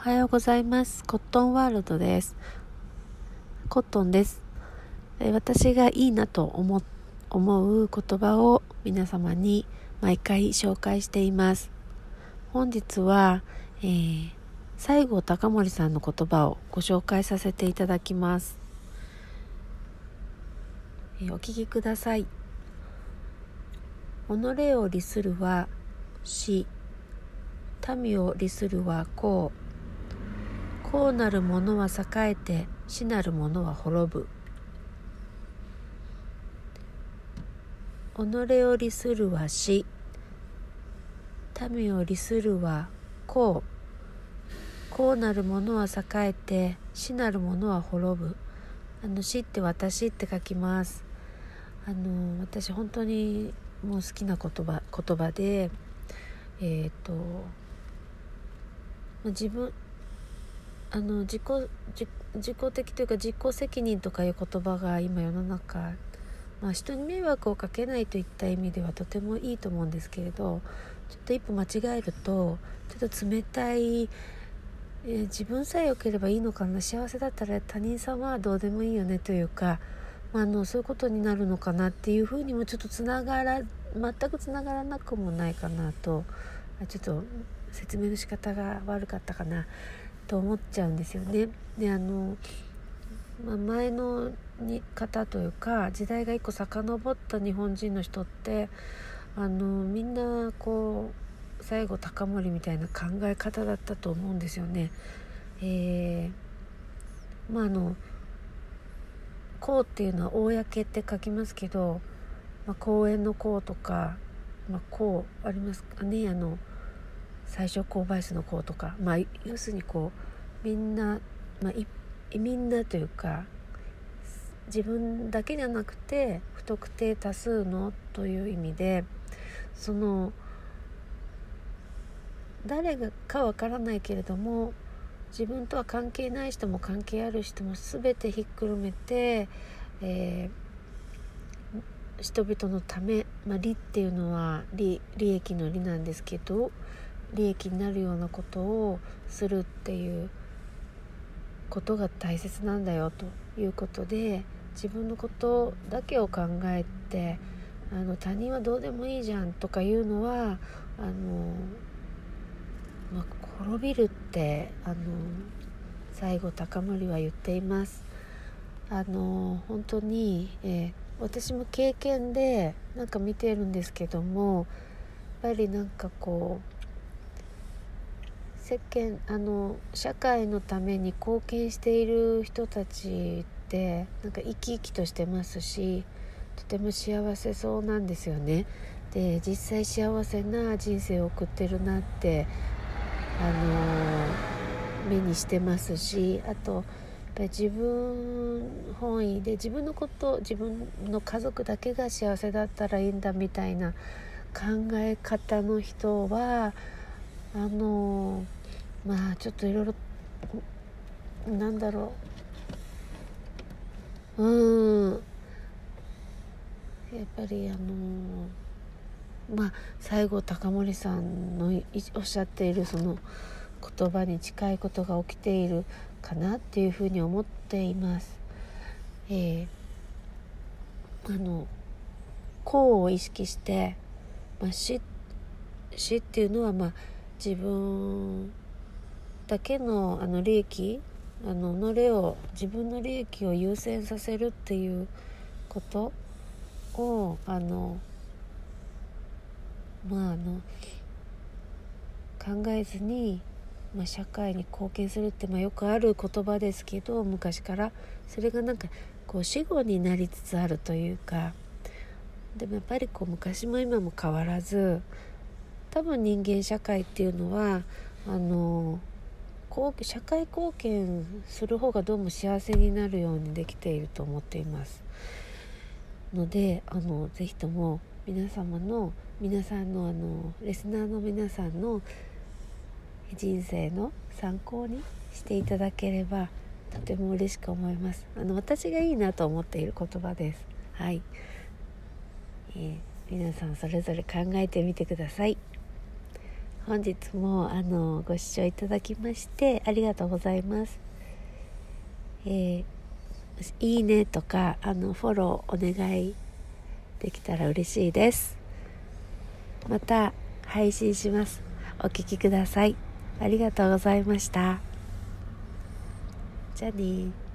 おはようございます。コットンワールドです。コットンです。え私がいいなと思う言葉を皆様に毎回紹介しています。本日は、えー、西郷隆盛さんの言葉をご紹介させていただきます。え、お聞きください。己を利するは死、民を利するはここうなる者は栄えて死なる者は滅ぶ。己を利するは死。民を利するはこうこうなる者は栄えて死なる者は滅ぶ。あの死って私って書きます。あの私本当にもう好きな言葉言葉でえっ、ー、と自分あの自己自己的というか自己責任とかいう言葉が今世の中、まあ、人に迷惑をかけないといった意味ではとてもいいと思うんですけれどちょっと一歩間違えるとちょっと冷たい、えー、自分さえ良ければいいのかな幸せだったら他人さんはどうでもいいよねというか、まあ、あのそういうことになるのかなっていうふうにもちょっとつながら全くつながらなくもないかなとちょっと説明の仕方が悪かったかな。と思っちゃうんですよね。であの、まあ、前のに方というか時代が一個遡った日本人の人ってあのみんなこう西郷隆盛みたいな考え方だったと思うんですよね。えー、まああの「公」っていうのは「公」って書きますけど、まあ、公園の「公」とか「まあ、公」ありますかね？あの最初購買数の子とか、まあ、要するにこうみんな、まあ、みんなというか自分だけじゃなくて不特定多数のという意味でその誰がかわからないけれども自分とは関係ない人も関係ある人も全てひっくるめて、えー、人々のため、まあ、利っていうのは利利益の利なんですけど利益になるようなことをするっていうことが大切なんだよということで自分のことだけを考えてあの他人はどうでもいいじゃんとかいうのはあの、まあ、滅びるってあの西郷隆盛は言っています。あの本当に、えー、私も経験でなんか見てるんですけどもやっぱりなんかこう世間あの社会のために貢献している人たちってなんか生き生きとしてますしとても幸せそうなんですよね。で実際幸せな人生を送ってるなってあの目にしてますしあとやっぱり自分本位で自分のこと自分の家族だけが幸せだったらいいんだみたいな考え方の人はあのまあちょっといろいろなんだろううんやっぱりあのまあ西郷隆盛さんのおっしゃっているその言葉に近いことが起きているかなっていうふうに思っています。えー、あの功を意識して、まあ、死死っていうのはまあ自分だけのあの利益あの己を自分の利益を優先させるっていうことをあのまああの考えずに、まあ、社会に貢献するって、まあ、よくある言葉ですけど昔から。それがなんかこう死後になりつつあるというか。でもやっぱりこう昔も今も変わらず多分人間社会っていうのはあの社会貢献する方がどうも幸せになるようにできていると思っています。のであのぜひとも皆様の皆さんのあのリスナーの皆さんの人生の参考にしていただければとても嬉しく思います。あの私がいいなと思っている言葉です。はい、えー、皆さんそれぞれ考えてみてください。本日もあのご視聴いただきましてありがとうございます。えー、いいねとかあのフォローお願いできたら嬉しいです。また配信します。お聴きください。ありがとうございました。じゃあね